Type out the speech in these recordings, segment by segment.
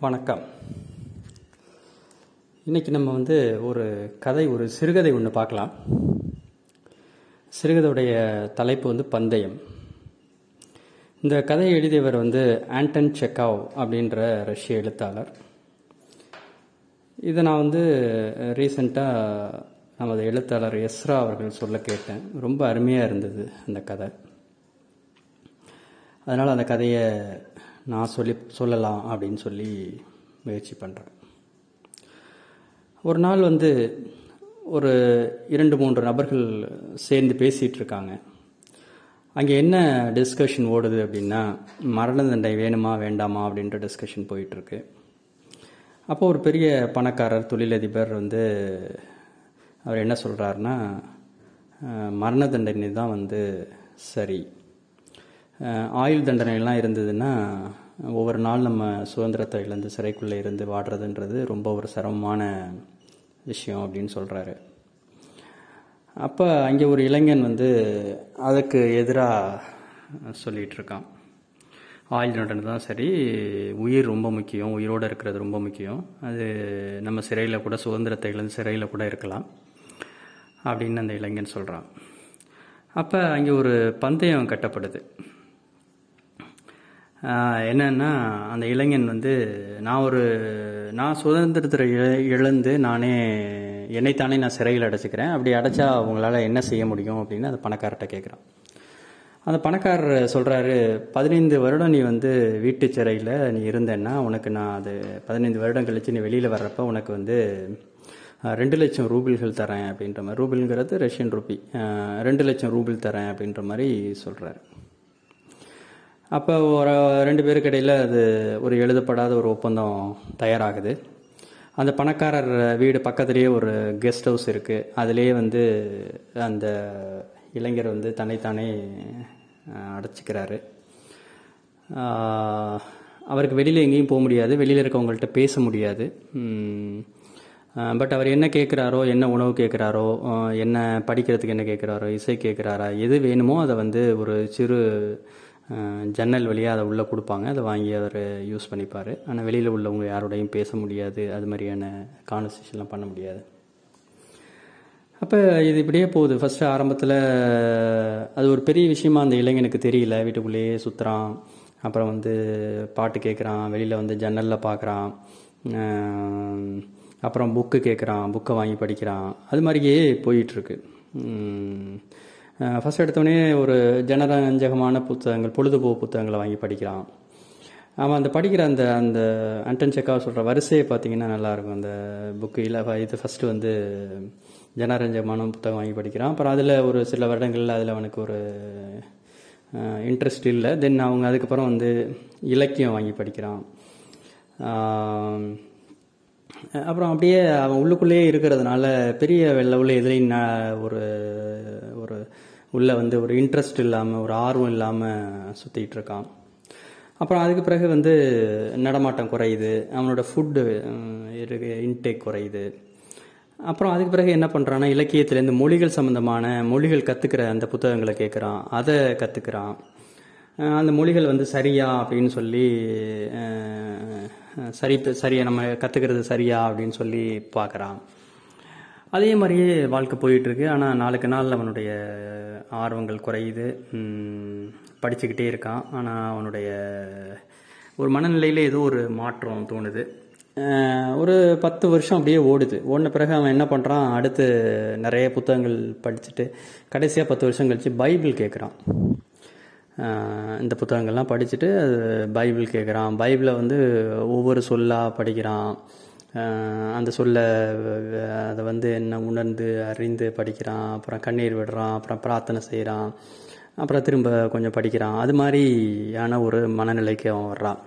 வணக்கம். இன்றைக்கி நம்ம வந்து ஒரு கதை ஒரு சிறுகதை ஒன்று பார்க்கலாம். சிறுகதையுடைய தலைப்பு வந்து பந்தயம். இந்த கதையை எழுதியவர் வந்து ஆண்டன் செக்காவ் அப்படின்ற ரஷ்ய எழுத்தாளர். இதை நான் வந்து ரீசண்டாக நமது எழுத்தாளர் எஸ்ரா அவர்கள் சொல்ல கேட்டேன். ரொம்ப அருமையாக இருந்தது அந்த கதை. அதனால் அந்த கதையை நான் சொல்லி சொல்லலாம் அப்படின்னு சொல்லி முயற்சி பண்ணுறேன் ஒரு நாள் வந்து ஒரு இரண்டு மூன்று நபர்கள் சேர்ந்து பேசிகிட்டு இருக்காங்க. அங்கே என்ன டிஸ்கஷன் ஓடுது அப்படின்னா மரண தண்டை வேணுமா வேண்டாமா அப்படின்ற டிஸ்கஷன் போயிட்டுருக்கு அப்போ ஒரு பெரிய பணக்காரர் தொழிலதிபர் வந்து அவர் என்ன சொல்கிறாருன்னா மரண தண்டனை தான் வந்து சரி. ஆயுள் தண்டனைலாம் இருந்ததுன்னா ஒவ்வொரு நாள் நம்ம சுதந்திரத்தை இழந்து சிறைக்குள்ளே இருந்து வாடுறதுன்றது ரொம்ப ஒரு சிரமமான விஷயம் அப்படின்னு சொல்கிறாரு அப்போ அங்கே ஒரு இளைஞன் வந்து அதுக்கு எதிராக சொல்லிகிட்ருக்கான் ஆயுள் தண்டனை தான் சரி உயிர் ரொம்ப முக்கியம் உயிரோடு இருக்கிறது ரொம்ப முக்கியம். அது நம்ம சிறையில் கூட சுதந்திரத்தை இழந்து சிறையில் கூட இருக்கலாம் அப்படின்னு அந்த இளைஞன் சொல்கிறான் அப்போ அங்கே ஒரு பந்தயம் கட்டப்படுது. என்னன்னா அந்த இளைஞன் வந்து நான் ஒரு நான் சுதந்திரத்தை இழந்து நானே என்னைத்தானே நான் சிறையில் அடைச்சிக்கிறேன். அப்படி அடைச்சா அவங்களால என்ன செய்ய முடியும் அப்படின்னு அந்த பணக்காரர்கிட்ட கேட்குறான் அந்த பணக்காரர் சொல்கிறாரு பதினைந்து வருடம் நீ வந்து வீட்டு சிறையில் நீ இருந்தேன்னா உனக்கு நான் அது பதினைந்து வருடம் கழித்து நீ வெளியில் வர்றப்ப உனக்கு வந்து ரெண்டு லட்சம் ரூபிள்கள் தரேன் அப்படின்ற மாதிரி. ரூபிள்ங்கிறது ரஷ்யன் ரூபி. ரெண்டு லட்சம் ரூபிள் தரேன் அப்படின்ற மாதிரி சொல்கிறாரு அப்போ ஒரு ரெண்டு பேருக்கு இடையில் அது ஒரு எழுதப்படாத ஒரு ஒப்பந்தம் தயாராகுது. அந்த பணக்காரர் வீடு பக்கத்துலேயே ஒரு கெஸ்ட் ஹவுஸ் இருக்குது அதிலே வந்து அந்த இளைஞர் வந்து தன்னைத்தானே அடைச்சிக்கிறாரு. அவருக்கு வெளியில் எங்கேயும் போக முடியாது. வெளியில் இருக்கவங்கள்ட்ட பேச முடியாது. பட் அவர் என்ன கேட்குறாரோ என்ன உணவு கேட்குறாரோ என்ன படிக்கிறதுக்கு என்ன கேட்குறாரோ இசை கேட்குறாரா எது வேணுமோ அதை வந்து ஒரு சிறு ஜன்னல் வழியாக அதை உள்ளே கொடுப்பாங்க. அதை வாங்கி அவர் யூஸ் பண்ணிப்பார். ஆனால் வெளியில் உள்ளவங்க யாரோடையும் பேச முடியாது. அது மாதிரியான கான்வர்சேஷன்லாம் பண்ண முடியாது. அப்போ இது இப்படியே போகுது. ஃபஸ்ட்டு ஆரம்பத்தில் அது ஒரு பெரிய விஷயமா அந்த இளைஞனுக்கு தெரியல. வீட்டுக்குள்ளேயே சுற்றுறான் அப்புறம் வந்து பாட்டு கேட்குறான் வெளியில் வந்து ஜன்னலில் பார்க்குறான் அப்புறம் புக்கு கேட்குறான் புக்கை வாங்கி படிக்கிறான். அது மாதிரியே போயிட்டுருக்கு ஃபஸ்ட் எடுத்தோடனே ஒரு ஜனரஞ்சகமான புத்தகங்கள் பொழுதுபோக்கு புத்தகங்களை வாங்கி படிக்கிறான் அவன் அந்த படிக்கிற அந்த அந்த அண்டன் செக்காக சொல்கிற வரிசையை பார்த்தீங்கன்னா நல்லாயிருக்கும் அந்த புக்கு இல்லை இது ஃபஸ்ட்டு வந்து ஜனரஞ்சகமான புத்தகம் வாங்கி படிக்கிறான். அப்புறம் அதில் ஒரு சில வருடங்களில் அதில் அவனுக்கு ஒரு இன்ட்ரெஸ்ட் இல்லை. தென் அவங்க அதுக்கப்புறம் வந்து இலக்கியம் வாங்கி படிக்கிறான். அப்புறம் அப்படியே அவன் உள்ளுக்குள்ளேயே இருக்கிறதுனால பெரிய லெவலில் எதுலேயும் ஒரு ஒரு உள்ளே வந்து ஒரு இன்ட்ரெஸ்ட் இல்லாமல் ஒரு ஆர்வம் இல்லாமல் சுற்றிட்டு இருக்கான். அப்புறம் அதுக்கு பிறகு வந்து நடமாட்டம் குறையுது. அவனோட ஃபுட்டு இன்டேக் குறையுது. அப்புறம் அதுக்கு பிறகு என்ன பண்ணுறான்னா இலக்கியத்துலேருந்து மொழிகள் சம்மந்தமான மொழிகள் கற்றுக்கிற அந்த புத்தகங்களை கேட்குறான் அதை கற்றுக்கிறான் அந்த மொழிகள் வந்து சரியா அப்படின்னு சொல்லி சரி சரியா நம்ம கற்றுக்கிறது சரியா அப்படின்னு சொல்லி பார்க்குறான். அதே மாதிரியே வாழ்க்கை போயிட்டுருக்கு. ஆனால் நாளுக்கு நாள் அவனுடைய ஆர்வங்கள் குறையுது. படிச்சுக்கிட்டே இருக்கான். ஆனால் அவனுடைய ஒரு மனநிலையில் ஏதோ ஒரு மாற்றம் தோணுது. ஒரு பத்து வருஷம் அப்படியே ஓடுது. ஓடின பிறகு அவன் என்ன பண்ணுறான் அடுத்து நிறைய புத்தகங்கள் படிச்சுட்டு கடைசியாக பத்து வருஷம் கழித்து பைபிள் கேட்குறான் இந்த புத்தகங்கள்லாம் படிச்சுட்டு அது பைபிள் கேட்குறான் பைபிளை வந்து ஒவ்வொரு சொல்லாக படிக்கிறான். அந்த சொல்ல அதை வந்து என்ன உணர்ந்து அறிந்து படிக்கிறான். அப்புறம் கண்ணீர் விடுறான். அப்புறம் பிரார்த்தனை செய்கிறான் அப்புறம் திரும்ப கொஞ்சம் படிக்கிறான். அது மாதிரியான ஒரு மனநிலைக்கு அவன் வர்றான்.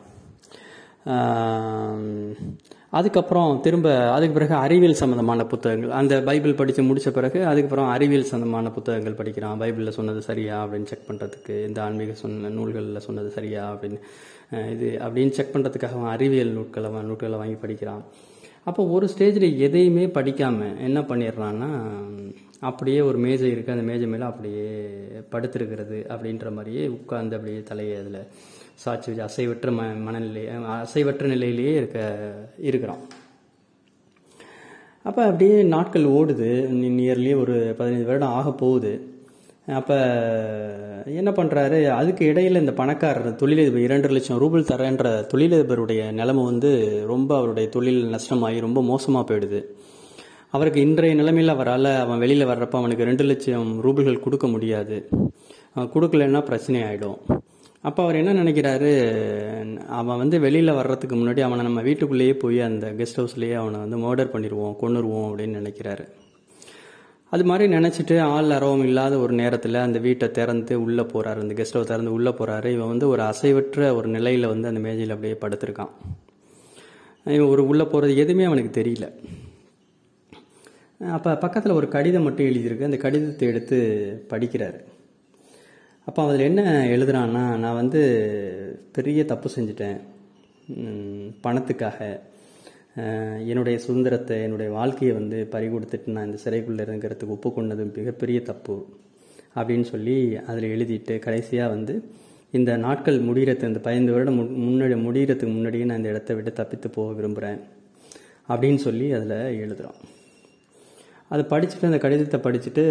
அதுக்கப்புறம் திரும்ப அதுக்கு பிறகு அறிவியல் சம்மந்தமான புத்தகங்கள். அந்த பைபிள் படித்து முடித்த பிறகு அதுக்கப்புறம் அறிவியல் சம்மந்தமான புத்தகங்கள் படிக்கிறான். பைபிளில் சொன்னது சரியா அப்படின்னு செக் பண்ணுறதுக்கு இந்த ஆன்மீக சொன்ன நூல்களில் சொன்னது சரியா அப்படின்னு இது அப்படின்னு செக் பண்ணுறதுக்காக அவன் அறிவியல் நூட்களை நூட்களை வாங்கி படிக்கிறான். அப்போ ஒரு ஸ்டேஜில் எதையுமே படிக்காமல் என்ன பண்ணிடுறான்னா அப்படியே ஒரு மேஜை இருக்குது அந்த மேஜை மேலே அப்படியே படுத்திருக்கிறது அப்படின்ற மாதிரியே உட்காந்து அப்படியே தலையை அதில் சாட்சி வச்சு அசைவற்ற ம மனநிலை அசைவற்ற நிலையிலேயே இருக்க இருக்கிறான். அப்போ அப்படியே நாட்கள் ஓடுது. நியர்லி ஒரு பதினைந்து வருடம் ஆக போகுது. அப்போ என்ன பண்ணுறாரு அதுக்கு இடையில் இந்த பணக்காரர் தொழிலதிபர் இரண்டு லட்சம் ரூபல் தரேன்ற தொழிலதிபருடைய நிலைமை வந்து ரொம்ப அவருடைய தொழில் நஷ்டமாகி ரொம்ப மோசமாக போயிடுது. அவருக்கு இன்றைய நிலைமையில் அவரால் அவன் வெளியில் வர்றப்ப அவனுக்கு ரெண்டு லட்சம் ரூபல்கள் கொடுக்க முடியாது. அவன் கொடுக்கலன்னா பிரச்சனை ஆகிடும் அப்போ அவர் என்ன நினைக்கிறாரு? அவன் வந்து வெளியில் வர்றதுக்கு முன்னாடி அவனை நம்ம வீட்டுக்குள்ளேயே போய் அந்த கெஸ்ட் ஹவுஸ்லேயே அவனை வந்து மர்டர் பண்ணிடுவோம் கொண்டுருவோம் அப்படின்னு நினைக்கிறாரு. அது மாதிரி நினச்சிட்டு ஆள் அரவம் இல்லாத ஒரு நேரத்தில் அந்த வீட்டை திறந்து உள்ளே போகிறாரு அந்த கெஸ்ட் ஹவுஸ் திறந்து உள்ளே போகிறாரு இவன் வந்து ஒரு அசைவற்ற ஒரு நிலையில் வந்து அந்த மேஜையில் அப்படியே படுத்திருக்கான். இவன் ஒரு உள்ளே போகிறது எதுவுமே அவனுக்கு தெரியல. அப்போ பக்கத்தில் ஒரு கடிதம் மட்டும் எழுதியிருக்கு. அந்த கடிதத்தை எடுத்து படிக்கிறாரு. அப்போ அதில் என்ன எழுதுறான்னா நான் வந்து பெரிய தப்பு செஞ்சிட்டேன். பணத்துக்காக. என்னுடைய சுதந்திரத்தை என்னுடைய வாழ்க்கையை வந்து பறி கொடுத்துட்டு நான் இந்த சிறைக்குள்ளே இருங்கிறதுக்கு ஒப்புக்கொண்டது மிகப்பெரிய தப்பு அப்படின்னு சொல்லி அதில் எழுதிட்டு கடைசியாக வந்து இந்த நாட்கள் முடிகிறதுக்கு இந்த பதினைந்து வருடம் முன்னாடி முடிகிறதுக்கு முன்னாடியே நான் இந்த இடத்த விட்டு தப்பித்து போக விரும்புகிறேன் அப்படின்னு சொல்லி அதில் எழுதுகிறோம் அதை படிச்சுட்டு அந்த கடிதத்தை படிச்சுட்டு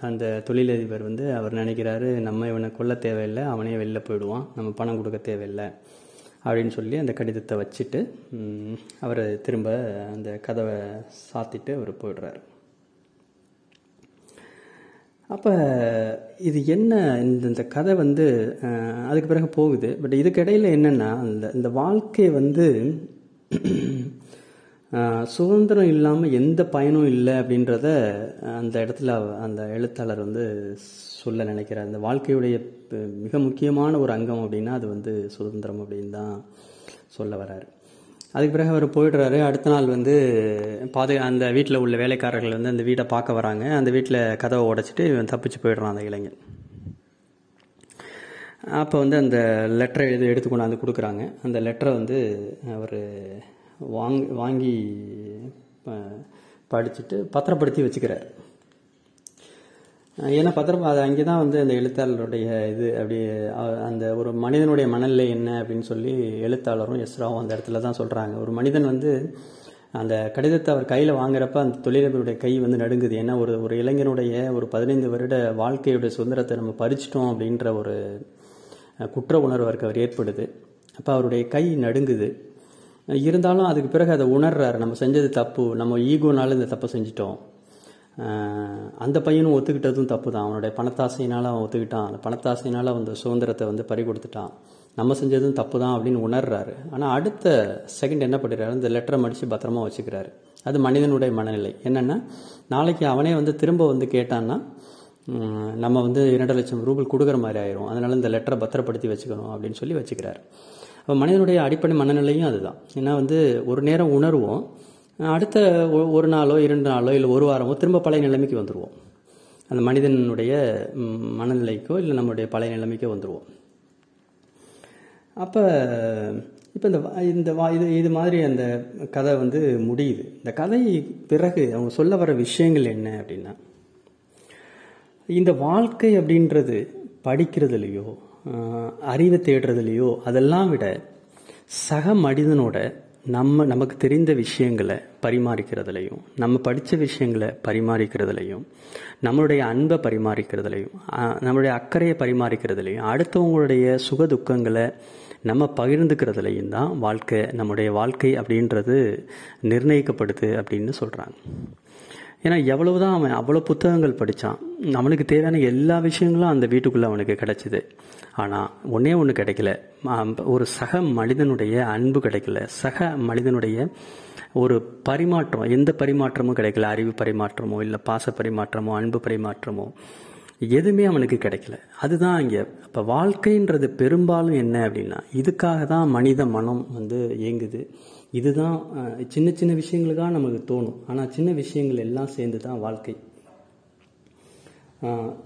அந்த தொழிலதிபர் வந்து அவர் நினைக்கிறாரு நம்ம இவனை கொல்ல தேவையில்லை அவனே வெளில போயிடுவான் நம்ம பணம் கொடுக்க தேவையில்லை. அப்படின்னு சொல்லி அந்த கடிதத்தை வச்சுட்டு அவர் திரும்ப அந்த கதவை சாத்திட்டு அவர் போயிடுறாரு. அப்போ இது என்ன இந்த இந்த கதை வந்து அதுக்கு பிறகு போகுது. பட் இதுக்கு இடையில் என்னென்னா அந்த இந்த வாழ்க்கை வந்து சுதந்திரம் இல்லாமல் எந்த பயனும் இல்லை அப்படின்றத அந்த இடத்துல அந்த எழுத்தாளர் வந்து சொல்ல நினைக்கிறார். அந்த வாழ்க்கையுடைய மிக முக்கியமான ஒரு அங்கம் அப்படின்னா அது வந்து சுதந்திரம் அப்படின்னு தான் சொல்ல வர்றாரு. அதுக்கு பிறகு அவர் போயிடுறாரு. அடுத்த நாள் வந்து பாது அந்த வீட்டில் உள்ள வேலைக்காரர்கள் வந்து அந்த வீட்டை பார்க்க வராங்க. அந்த வீட்டில் கதவை உடைச்சிட்டு இவன் தப்பிச்சு போயிடுறான் அந்த இளைஞன். அப்போ வந்து அந்த லெட்டரை எழுதி எடுத்து கொண்டாந்து கொடுக்குறாங்க. அந்த லெட்டரை வந்து அவர் வாங்கி வாங்கி படிச்சுட்டு பத்திரப்படுத்தி வச்சுக்கிறார். ஏன்னா பத்திரம் அது அங்கே தான் வந்து அந்த எழுத்தாளருடைய இது அப்படி அந்த ஒரு மனிதனுடைய மனநிலை என்ன அப்படின்னு சொல்லி எழுத்தாளரும் எஸ்ராவும் அந்த இடத்துல தான் சொல்கிறாங்க ஒரு மனிதன் வந்து அந்த கடிதத்தை அவர் கையில் வாங்குறப்ப அந்த தொழிலதிபருடைய கை வந்து நடுங்குது. ஏன்னா ஒரு ஒரு இளைஞனுடைய ஒரு பதினைந்து வருட வாழ்க்கையுடைய சுதந்திரத்தை நம்ம பறிச்சிட்டோம் அப்படின்ற ஒரு குற்ற உணர்வு அவருக்கு அவர் ஏற்படுது. அப்போ அவருடைய கை நடுங்குது. இருந்தாலும் அதுக்கு பிறகு அதை உணர்றாரு. நம்ம செஞ்சது தப்பு. நம்ம ஈகோனால இந்த தப்பை செஞ்சிட்டோம். அந்த பையனும் ஒத்துக்கிட்டதும் தப்பு தான் அவனுடைய பணத்தாசையினால் அவன் ஒத்துக்கிட்டான். அந்த பணத்தாசையினால் அந்த சுதந்திரத்தை வந்து பறி கொடுத்துட்டான் நம்ம செஞ்சதும் தப்பு தான் அப்படின்னு உணர்றாரு. ஆனால் அடுத்த செகண்ட் என்ன பண்ணுறாரு இந்த லெட்டரை மடித்து பத்திரமா வச்சுக்கிறாரு. அது மனிதனுடைய மனநிலை. என்னென்னா நாளைக்கு அவனே வந்து திரும்ப வந்து கேட்டான்னா நம்ம வந்து இரண்டு லட்சம் ரூபல் கொடுக்குற மாதிரி ஆயிரும். அதனால் இந்த லெட்டரை பத்திரப்படுத்தி வச்சுக்கணும் அப்படின்னு சொல்லி வச்சுக்கிறாரு. இப்போ மனிதனுடைய அடிப்படை மனநிலையும் அதுதான். ஏன்னா வந்து ஒரு நேரம் உணர்வோம் அடுத்த ஒரு நாளோ இரண்டு நாளோ இல்லை ஒரு வாரமோ திரும்ப பழைய நிலைமைக்கு வந்துடுவோம் அந்த மனிதனுடைய மனநிலைக்கோ இல்லை நம்மளுடைய பழைய நிலைமைக்கோ வந்துடுவோம் அப்போ இப்போ இந்த இந்த வா இது இது மாதிரி அந்த கதை வந்து முடியுது. இந்த கதை பிறகு அவங்க சொல்ல வர விஷயங்கள் என்ன அப்படின்னா இந்த வாழ்க்கை அப்படின்றது படிக்கிறதுலையோ அறிவை தேடுறதுலையோ அதெல்லாம் விட சக மனிதனோட நம்ம நமக்கு தெரிந்த விஷயங்களை பரிமாறிக்கிறதுலையும் நம்ம படித்த விஷயங்களை பரிமாறிக்கிறதுலையும் நம்மளுடைய அன்பை பரிமாறிக்கிறதுலையும் நம்மளுடைய அக்கறையை பரிமாறிக்கிறதுலையும் அடுத்தவங்களுடைய சுக துக்கங்களை நம்ம பகிர்ந்துக்கிறதுலையும் தான் வாழ்க்கை நம்முடைய வாழ்க்கை அப்படின்றது நிர்ணயிக்கப்படுது அப்படின்னு சொல்கிறாங்க ஏன்னா எவ்வளவுதான் அவன் அவ்வளோ புத்தகங்கள் படித்தான் அவனுக்கு தேவையான எல்லா விஷயங்களும் அந்த வீட்டுக்குள்ளே அவனுக்கு கிடைச்சிது. ஆனால் ஒன்றே ஒன்று கிடைக்கல. ஒரு சக மனிதனுடைய அன்பு கிடைக்கல. சக மனிதனுடைய ஒரு பரிமாற்றம் எந்த பரிமாற்றமும் கிடைக்கல. அறிவு பரிமாற்றமோ இல்லை பாச பரிமாற்றமோ அன்பு பரிமாற்றமோ எதுவுமே அவனுக்கு கிடைக்கல. அதுதான் இங்கே. இப்போ வாழ்க்கைன்றது பெரும்பாலும் என்ன அப்படின்னா இதுக்காக தான் மனித மனம் வந்து இயங்குது. இதுதான் சின்ன சின்ன விஷயங்களுக்காக நமக்கு தோணும். ஆனால் சின்ன விஷயங்கள் எல்லாம் சேர்ந்து தான் வாழ்க்கை.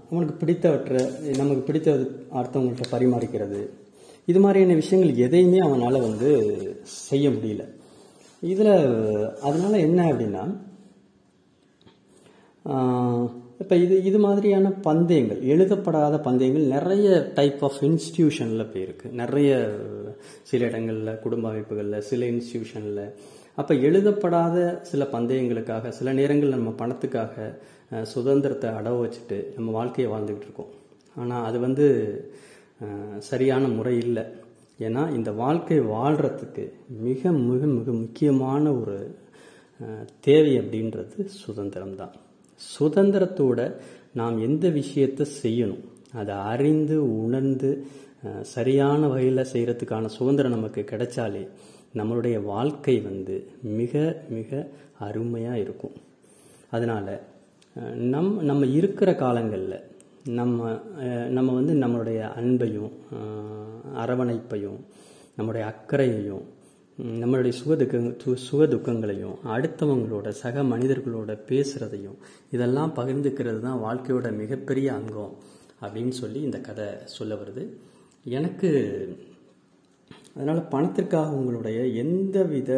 அவனுக்கு பிடித்தவற்றை நமக்கு பிடித்த அடுத்தவங்கள்ட்ட பரிமாறிக்கிறது. இது மாதிரியான விஷயங்கள் எதையுமே அவனால் வந்து செய்ய முடியல. இதில் அதனால் என்ன அப்படின்னா இப்போ இது இது மாதிரியான பந்தயங்கள் எழுதப்படாத பந்தயங்கள் நிறைய டைப் ஆஃப் இன்ஸ்டியூஷனில் போயிருக்கு. நிறைய சில இடங்களில் குடும்ப அமைப்புகளில் சில இன்ஸ்டியூஷனில் அப்போ எழுதப்படாத சில பந்தயங்களுக்காக சில நேரங்கள் நம்ம பணத்துக்காக சுதந்திரத்தை அடவு வச்சுட்டு நம்ம வாழ்க்கையை வாழ்ந்துக்கிட்டு இருக்கோம். ஆனால் அது வந்து சரியான முறை இல்லை. ஏன்னா இந்த வாழ்க்கை வாழ்கிறதுக்கு மிக மிக மிக முக்கியமான ஒரு தேவை அப்படின்றது சுதந்திரம் தான். சுதந்திரத்தோட நாம் எந்த விஷயத்தை செய்யணும் அதை அறிந்து உணர்ந்து சரியான வகையில் செய்கிறதுக்கான சுதந்திரம் நமக்கு கிடைச்சாலே நம்மளுடைய வாழ்க்கை வந்து மிக மிக அருமையாக இருக்கும். அதனால் நம் நம்ம இருக்கிற காலங்களில் நம்ம நம்ம வந்து நம்மளுடைய அன்பையும் அரவணைப்பையும் நம்மளுடைய அக்கறையையும் நம்மளுடைய சுகதுக்க சுக சுகதுக்கங்களையும் அடுத்தவங்களோட சக மனிதர்களோட பேசுகிறதையும் இதெல்லாம் பகிர்ந்துக்கிறது தான் வாழ்க்கையோட மிகப்பெரிய அங்கம் அப்படின்னு சொல்லி இந்த கதை சொல்ல வருது. எனக்கு அதனால் பணத்திற்காக உங்களுடைய எந்த வித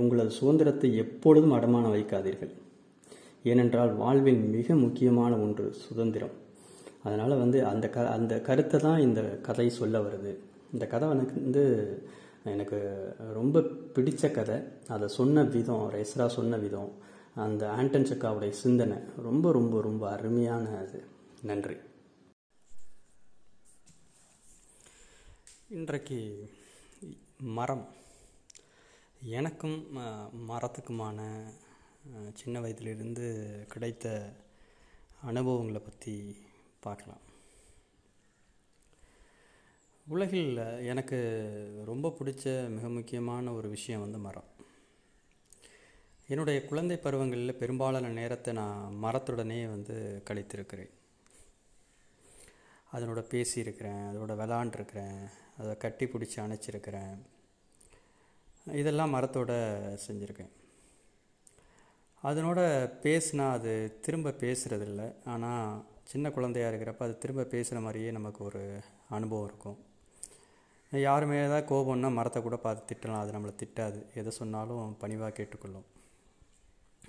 உங்களது சுதந்திரத்தை எப்பொழுதும் அடமானம் வைக்காதீர்கள். ஏனென்றால் வாழ்வின் மிக முக்கியமான ஒன்று சுதந்திரம். அதனால் வந்து அந்த க அந்த கருத்தை தான் இந்த கதை சொல்ல வருது. இந்த கதை எனக்கு வந்து எனக்கு ரொம்ப பிடிச்ச கதை. அதை சொன்ன விதம் ரெஸ்ரா சொன்ன விதம் அந்த ஆண்டன் சக்காவுடைய சிந்தனை ரொம்ப ரொம்ப ரொம்ப அருமையான அது. நன்றி. இன்றைக்கு மரம். எனக்கும் மரத்துக்குமான சின்ன வயதிலிருந்து கிடைத்த அனுபவங்களை பற்றி பார்க்கலாம். உலகில் எனக்கு ரொம்ப பிடிச்ச மிக முக்கியமான ஒரு விஷயம் வந்து மரம். என்னுடைய குழந்தை பருவங்களில் பெரும்பாலான நேரத்தை நான் மரத்துடனே வந்து கழித்திருக்கிறேன். அதனோட பேசியிருக்கிறேன் அதோட விளாண்டுருக்கிறேன் அதை கட்டி பிடிச்சி அணைச்சிருக்கிறேன். இதெல்லாம் மரத்தோட செஞ்சுருக்கேன். அதனோட பேசினா அது திரும்ப பேசுகிறதில்ல ஆனால் சின்ன குழந்தையா இருக்கிறப்ப அது திரும்ப பேசுகிற மாதிரியே நமக்கு ஒரு அனுபவம் இருக்கும். யாருமே ஏதாவது கோபம்னா மரத்தை கூட பார்த்து திட்டலாம். அது நம்மளை திட்டாது. எதை சொன்னாலும் பணிவாக கேட்டுக்கொள்ளும்.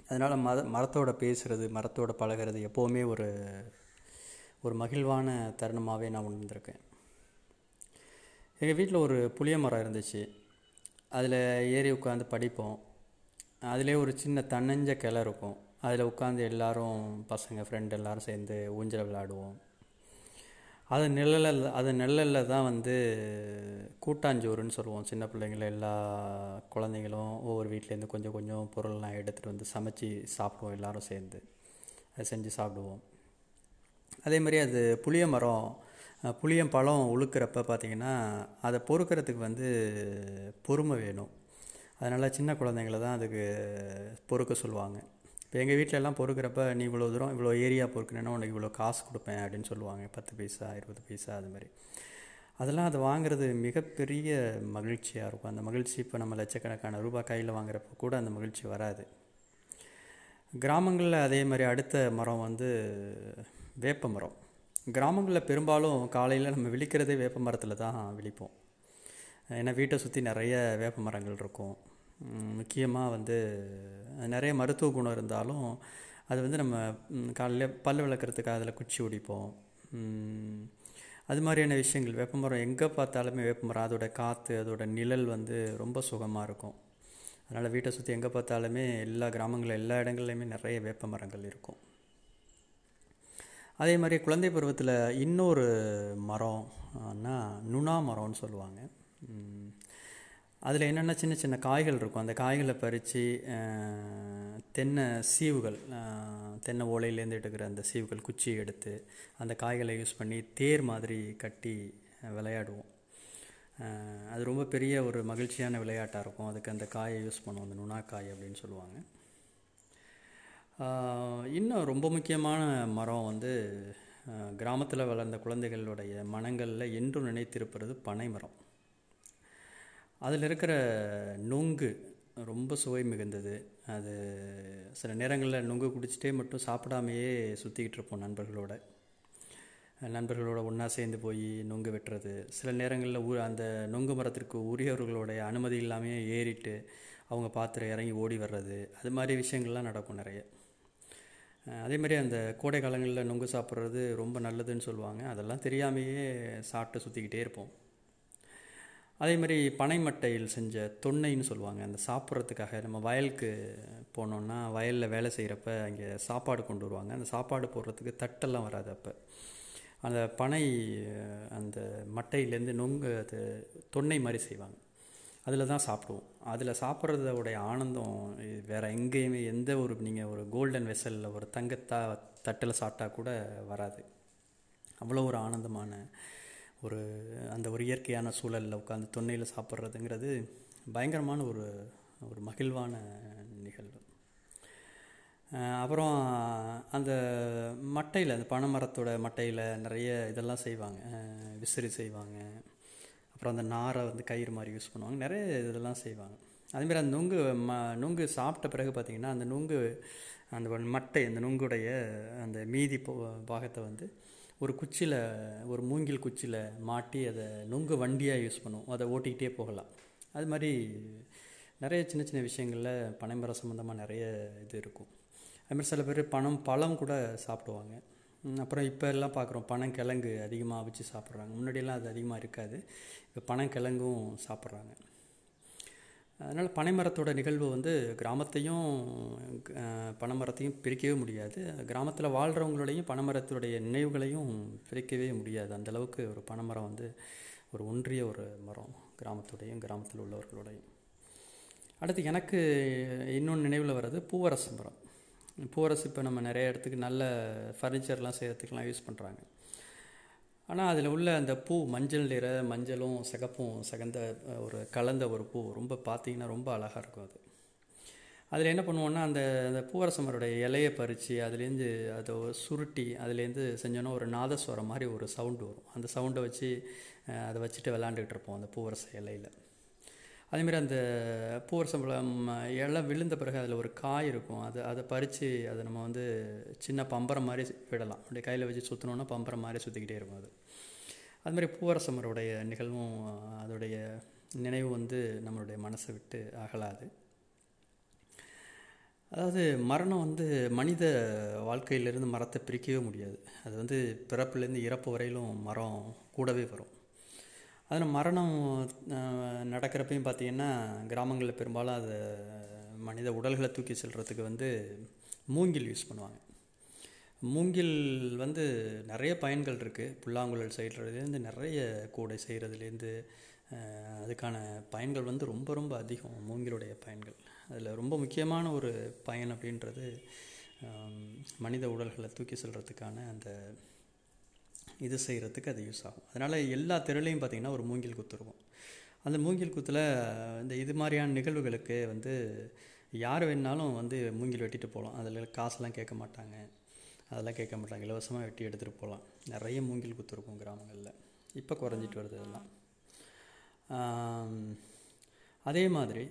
அதனால் மத மரத்தோட பேசுகிறது மரத்தோட பழகிறது எப்போவுமே ஒரு ஒரு மகிழ்வான தருணமாகவே நான் உணர்ந்திருக்கேன். எங்கள் வீட்டில் ஒரு புளிய மரம் இருந்துச்சு. அதில் ஏறி உட்காந்து படிப்போம். அதிலே ஒரு சின்ன தன்னஞ்ச கிளை இருக்கும். அதில் உட்காந்து எல்லாரும் பசங்க ஃப்ரெண்ட் எல்லாரும் சேர்ந்து ஊஞ்சல் விளையாடுவோம். அது நிழலில் அது நிழலில் தான் வந்து கூட்டாஞ்சோறுன்னு சொல்லுவோம். சின்ன பிள்ளைங்கள எல்லா குழந்தைங்களும் ஒவ்வொரு வீட்டிலேருந்து கொஞ்சம் கொஞ்சம் பொருள்லாம் எடுத்துகிட்டு வந்து சமைச்சு சாப்பிடுவோம் எல்லாரும் சேர்ந்து. அதை செஞ்சு சாப்பிடுவோம். அதே மாதிரி அது புளிய மரம் புளியம்பழம் உழுக்கிறப்ப பார்த்தீங்கன்னா அதை பொறுக்கிறதுக்கு வந்து பொறுமை வேணும். அதனால் சின்ன குழந்தைங்கள தான் அதுக்கு பொறுக்க சொல்லுவாங்க. இப்போ எங்கள் வீட்டிலலாம் பொறுக்கிறப்ப நீ இவ்வளோ தூரம் இவ்வளோ ஏரியா பொறுக்கணுன்னா உனக்கு இவ்வளோ காசு கொடுப்பேன் அப்படின்னு சொல்லுவாங்க. பத்து பைசா இருபது பைசா அது மாதிரி. அதெல்லாம் அது வாங்குறது மிகப்பெரிய மகிழ்ச்சியாக இருக்கும். அந்த மகிழ்ச்சி இப்போ நம்ம லட்சக்கணக்கான ரூபாய் கையில் வாங்குறப்ப கூட அந்த மகிழ்ச்சி வராது. கிராமங்களில் அதே மாதிரி அடுத்த மரம் வந்து வேப்ப மரம். கிராமங்களில் பெரும்பாலும் காலையில் நம்ம விழிக்கிறதே வேப்ப மரத்தில் தான் விழிப்போம். ஏன்னா வீட்டை சுற்றி நிறைய வேப்ப மரங்கள் இருக்கும். முக்கியமாக வந்து நிறைய மருத்துவ குணம் இருந்தாலும் அது வந்து நம்ம காலையில் பல் விளக்குறதுக்கு அதில் குச்சி ஒடிப்போம். அது மாதிரியான விஷயங்கள் வேப்பமரம் எங்கே பார்த்தாலுமே வேப்பமரம் அதோட காற்று அதோட நிழல் வந்து ரொம்ப சுகமாக இருக்கும். அதனால் வீட்டை சுற்றி எங்கே பார்த்தாலுமே எல்லா கிராமங்களில் எல்லா இடங்கள்லையுமே நிறைய வேப்ப மரங்கள் இருக்கும். அதே மாதிரி குழந்தை பருவத்தில் இன்னொரு மரம்னா நுணா மரம்னு சொல்லுவாங்க. அதில் என்னென்ன சின்ன சின்ன காய்கள் இருக்கும்? அந்த காய்களை பறித்து தென்னை சீவுகள் தென்னை ஓலையிலேருந்து எடுக்கிற அந்த சீவுகள் குச்சி எடுத்து அந்த காய்களை யூஸ் பண்ணி தேர் மாதிரி கட்டி விளையாடுவோம். அது ரொம்ப பெரிய ஒரு மகிழ்ச்சியான விளையாட்டாக இருக்கும். அதுக்கு அந்த காயை யூஸ் பண்ணுவோம். அந்த நுணாக்காய் அப்படின்னு சொல்லுவாங்க. இன்னும் ரொம்ப முக்கியமான மரம் வந்து கிராமத்தில் வளர்ந்த குழந்தைகளுடைய மனங்களில் என்றும் நினைத்திருப்பது பனை மரம் அதில் இருக்கிற நொங்கு ரொம்ப சுவை மிகுந்தது. அது சில நேரங்களில் நொங்கு குடிச்சிட்டே மட்டும் சாப்பிடாமையே சுற்றிக்கிட்டு இருப்போம் நண்பர்களோட. நண்பர்களோட ஒன்றா சேர்ந்து போய் நொங்கு வெட்டுறது. சில நேரங்களில் ஊ அந்த நொங்கு மரத்திற்கு உரியவர்களுடைய அனுமதி இல்லாமல் ஏறிட்டு அவங்க பாத்திரம் இறங்கி ஓடி வர்றது. அது மாதிரி விஷயங்கள்லாம் நடக்கும் நிறைய. அதே மாதிரி அந்த கோடை காலங்களில் நொங்கு சாப்பிட்றது ரொம்ப நல்லதுன்னு சொல்லுவாங்க. அதெல்லாம் தெரியாமையே சாப்பிட்டு சுற்றிக்கிட்டே இருப்போம். அதே மாதிரி பனைமட்டையில் செஞ்ச தொன்னைன்னு சொல்லுவாங்க. அந்த சாப்பிட்றதுக்காக நம்ம வயலுக்கு போனோம்னா வயலில் வேலை செய்கிறப்ப அங்கே சாப்பாடு கொண்டு வருவாங்க. அந்த சாப்பாடு போடுறதுக்கு தட்டெல்லாம் வராது அப்போ. அந்த பனை அந்த மட்டையிலேருந்து நொங்கு அது தொன்னை மாதிரி செய்வாங்க. அதில் தான் சாப்பிடுவோம். அதில் சாப்பிட்றதோடைய ஆனந்தம் வேறு எங்கேயுமே எந்த ஒரு நீங்கள் ஒரு கோல்டன் வெசலில் ஒரு தங்கத்தா தட்டில் சாப்பிட்டா கூட வராது. அவ்வளோ ஒரு ஆனந்தமான ஒரு அந்த ஒரு இயற்கையான சூழலில் உட்காந்து தொன்னையில் சாப்பிட்றதுங்கிறது பயங்கரமான ஒரு ஒரு மகிழ்வான நிகழ்வு. அப்புறம் அந்த மட்டையில் அந்த பனைமரத்தோட மட்டையில் நிறைய இதெல்லாம் செய்வாங்க. விசிறி செய்வாங்க. அப்புறம் அந்த நாரை வந்து கயிறு மாதிரி யூஸ் பண்ணுவாங்க. நிறைய இதெல்லாம் செய்வாங்க. அதுமாரி அந்த நுங்கு ம நுங்கு சாப்பிட்ட பிறகு பார்த்திங்கன்னா அந்த நுங்கு அந்த மட்டை அந்த நுங்குடைய அந்த மீதி போ பாகத்தை வந்து ஒரு குச்சியில் ஒரு மூங்கில் குச்சியில் மாட்டி அதை நுங்கு வண்டியாக யூஸ் பண்ணுவோம் அதை ஓட்டிக்கிட்டே போகலாம். அது மாதிரி நிறைய சின்ன சின்ன விஷயங்களில் பனைமரம் சம்மந்தமாக நிறைய இது இருக்கும். அதுமாதிரி சில பேர் பனம் பழம் கூட சாப்பிடுவாங்க. அப்புறம் இப்போ எல்லாம் பார்க்குறோம் பனங்கிழங்கு அதிகமாக அவிச்சு சாப்பிட்றாங்க. முன்னாடியெல்லாம் அது அதிகமாக இருக்காது. இப்போ பனங்கிழங்கும் சாப்பிட்றாங்க. அதனால் பனைமரத்தோட நிகழ்வு வந்து கிராமத்தையும் பனைமரத்தையும் பிரிக்கவே முடியாது. கிராமத்தில் வாழ்கிறவங்களோடையும் பனைமரத்துடைய நினைவுகளையும் பிரிக்கவே முடியாது. அந்தளவுக்கு ஒரு பனைமரம் வந்து ஒரு ஒன்றிய ஒரு மரம் கிராமத்துடையும் கிராமத்தில் உள்ளவர்களோடையும். அடுத்து எனக்கு இன்னொன்று நினைவில் வர்றது பூவரசு மரம். பூவரசு இப்போ நம்ம நிறைய இடத்துக்கு நல்ல ஃபர்னிச்சர்லாம் செய்கிறதுக்கெலாம் யூஸ் பண்ணுறாங்க ஆனால் அதில் உள்ள அந்த பூ மஞ்சள் நிற மஞ்சளும் சிகப்பும் சகந்த ஒரு கலந்த ஒரு பூ ரொம்ப பார்த்தீங்கன்னா ரொம்ப அழகாக இருக்கும் அது. அதில் என்ன பண்ணுவோன்னா அந்த அந்த பூவரசமரோடைய இலையை பறித்து அதுலேருந்து அதை சுருட்டி அதுலேருந்து செஞ்சோன்னா ஒரு நாதஸ்வரம் மாதிரி ஒரு சவுண்டு வரும். அந்த சவுண்டை வச்சு அதை வச்சுட்டு விளாண்டுக்கிட்டு இருப்போம் அந்த பூவரச இலையில். அதேமாரி அந்த பூவரசம்பழம் இலை விழுந்த பிறகு அதில் ஒரு காய் இருக்கும். அது அதை பறித்து அதை நம்ம வந்து சின்ன பம்பரம் மாதிரி விடலாம். அப்படியே கையில் வச்சு சுற்றினோன்னா பம்பரம் மாதிரி சுற்றிக்கிட்டே இருக்கும் அது. அதுமாதிரி பூவரசமருடைய நிகழ்வும் அதோடைய நினைவு வந்து நம்மளுடைய மனசை விட்டு அகலாது. அதாவது மரணம் வந்து மனித வாழ்க்கையிலிருந்து மரத்தை பிரிக்கவே முடியாது. அது வந்து பிறப்புலேருந்து இறப்பு வரையிலும் மரம் கூடவே வரும். அதில் மரணம் நடக்கிறப்பையும் பார்த்தீங்கன்னா கிராமங்களில் பெரும்பாலும் அதை மனித உடல்களை தூக்கி செல்கிறதுக்கு வந்து மூங்கில் யூஸ் பண்ணுவாங்க. மூங்கில் வந்து நிறைய பயன்கள் இருக்குது புல்லாங்குழல் செய்கிறதுலேருந்து நிறைய கூடை செய்கிறதுலேருந்து அதுக்கான பயன்கள் வந்து ரொம்ப ரொம்ப அதிகம் மூங்கிலுடைய பயன்கள். அதில் ரொம்ப முக்கியமான ஒரு பயன் அப்படின்றது மனித உடல்களை தூக்கி செல்கிறதுக்கான அந்த இது செய்கிறதுக்கு அது யூஸ் ஆகும். அதனால் எல்லா தெருலையும் பார்த்திங்கன்னா ஒரு மூங்கில் குத்து இருக்கும் அந்த மூங்கில் குத்தில் இந்த இது மாதிரியான நிகழ்வுகளுக்கு வந்து யார் வேணாலும் வந்து மூங்கில் வெட்டிட்டு போகலாம் அதில் காசுலாம் கேட்க மாட்டாங்க. அதெல்லாம் கேட்க மாட்டாங்க. இலவசமாக வெட்டி எடுத்துகிட்டு போகலாம் நிறைய மூங்கில் குத்து இருக்கும் கிராமங்களில். இப்போ குறைஞ்சிட்டு வருது அதெல்லாம் அதே மாதிரி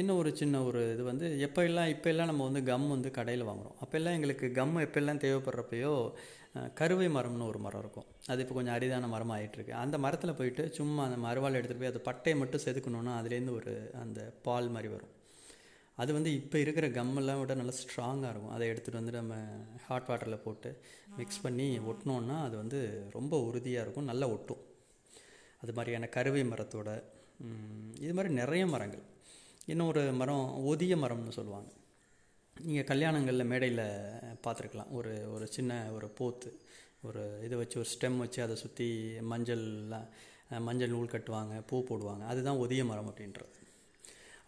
இன்னும் ஒரு சின்ன ஒரு இது வந்து எப்போ எல்லாம் இப்போ எல்லாம் நம்ம வந்து கம் வந்து கடையில் வாங்குகிறோம் அப்போல்லாம் எங்களுக்கு கம் எப்போல்லாம் தேவைப்படுறப்பையோ கருவை மரம்னு ஒரு மரம் இருக்கும். அது இப்போ கொஞ்சம் அரிதான மரம் ஆயிட்டிருக்கு. அந்த மரத்தில் போயிட்டு சும்மா அந்த மறுவாள் எடுத்துகிட்டு போய் அது பட்டையை மட்டும் செதுக்கணுன்னா அதுலேருந்து ஒரு அந்த பால் மாதிரி வரும். அது வந்து இப்போ இருக்கிற கம்மெல்லாம் விட நல்லா ஸ்ட்ராங்காக இருக்கும். அதை எடுத்துகிட்டு வந்து நம்ம ஹாட் வாட்டரில் போட்டு மிக்ஸ் பண்ணி ஒட்டினோன்னா அது வந்து ரொம்ப உறுதியாக இருக்கும். நல்லா ஒட்டும். அது மாதிரியான கருவை மரத்தோட இது மாதிரி நிறைய மரங்கள். இன்னொரு மரம் ஒதிய மரம்னு சொல்லுவாங்க. நீங்கள் கல்யாணங்களில் மேடையில் பார்த்துருக்கலாம். ஒரு ஒரு சின்ன ஒரு போத்து ஒரு இதை வச்சு ஒரு ஸ்டெம் வச்சு அதை சுற்றி மஞ்சள்லாம் மஞ்சள் நூல் கட்டுவாங்க பூ போடுவாங்க. அதுதான் ஒதிய மரம் அப்படின்றது.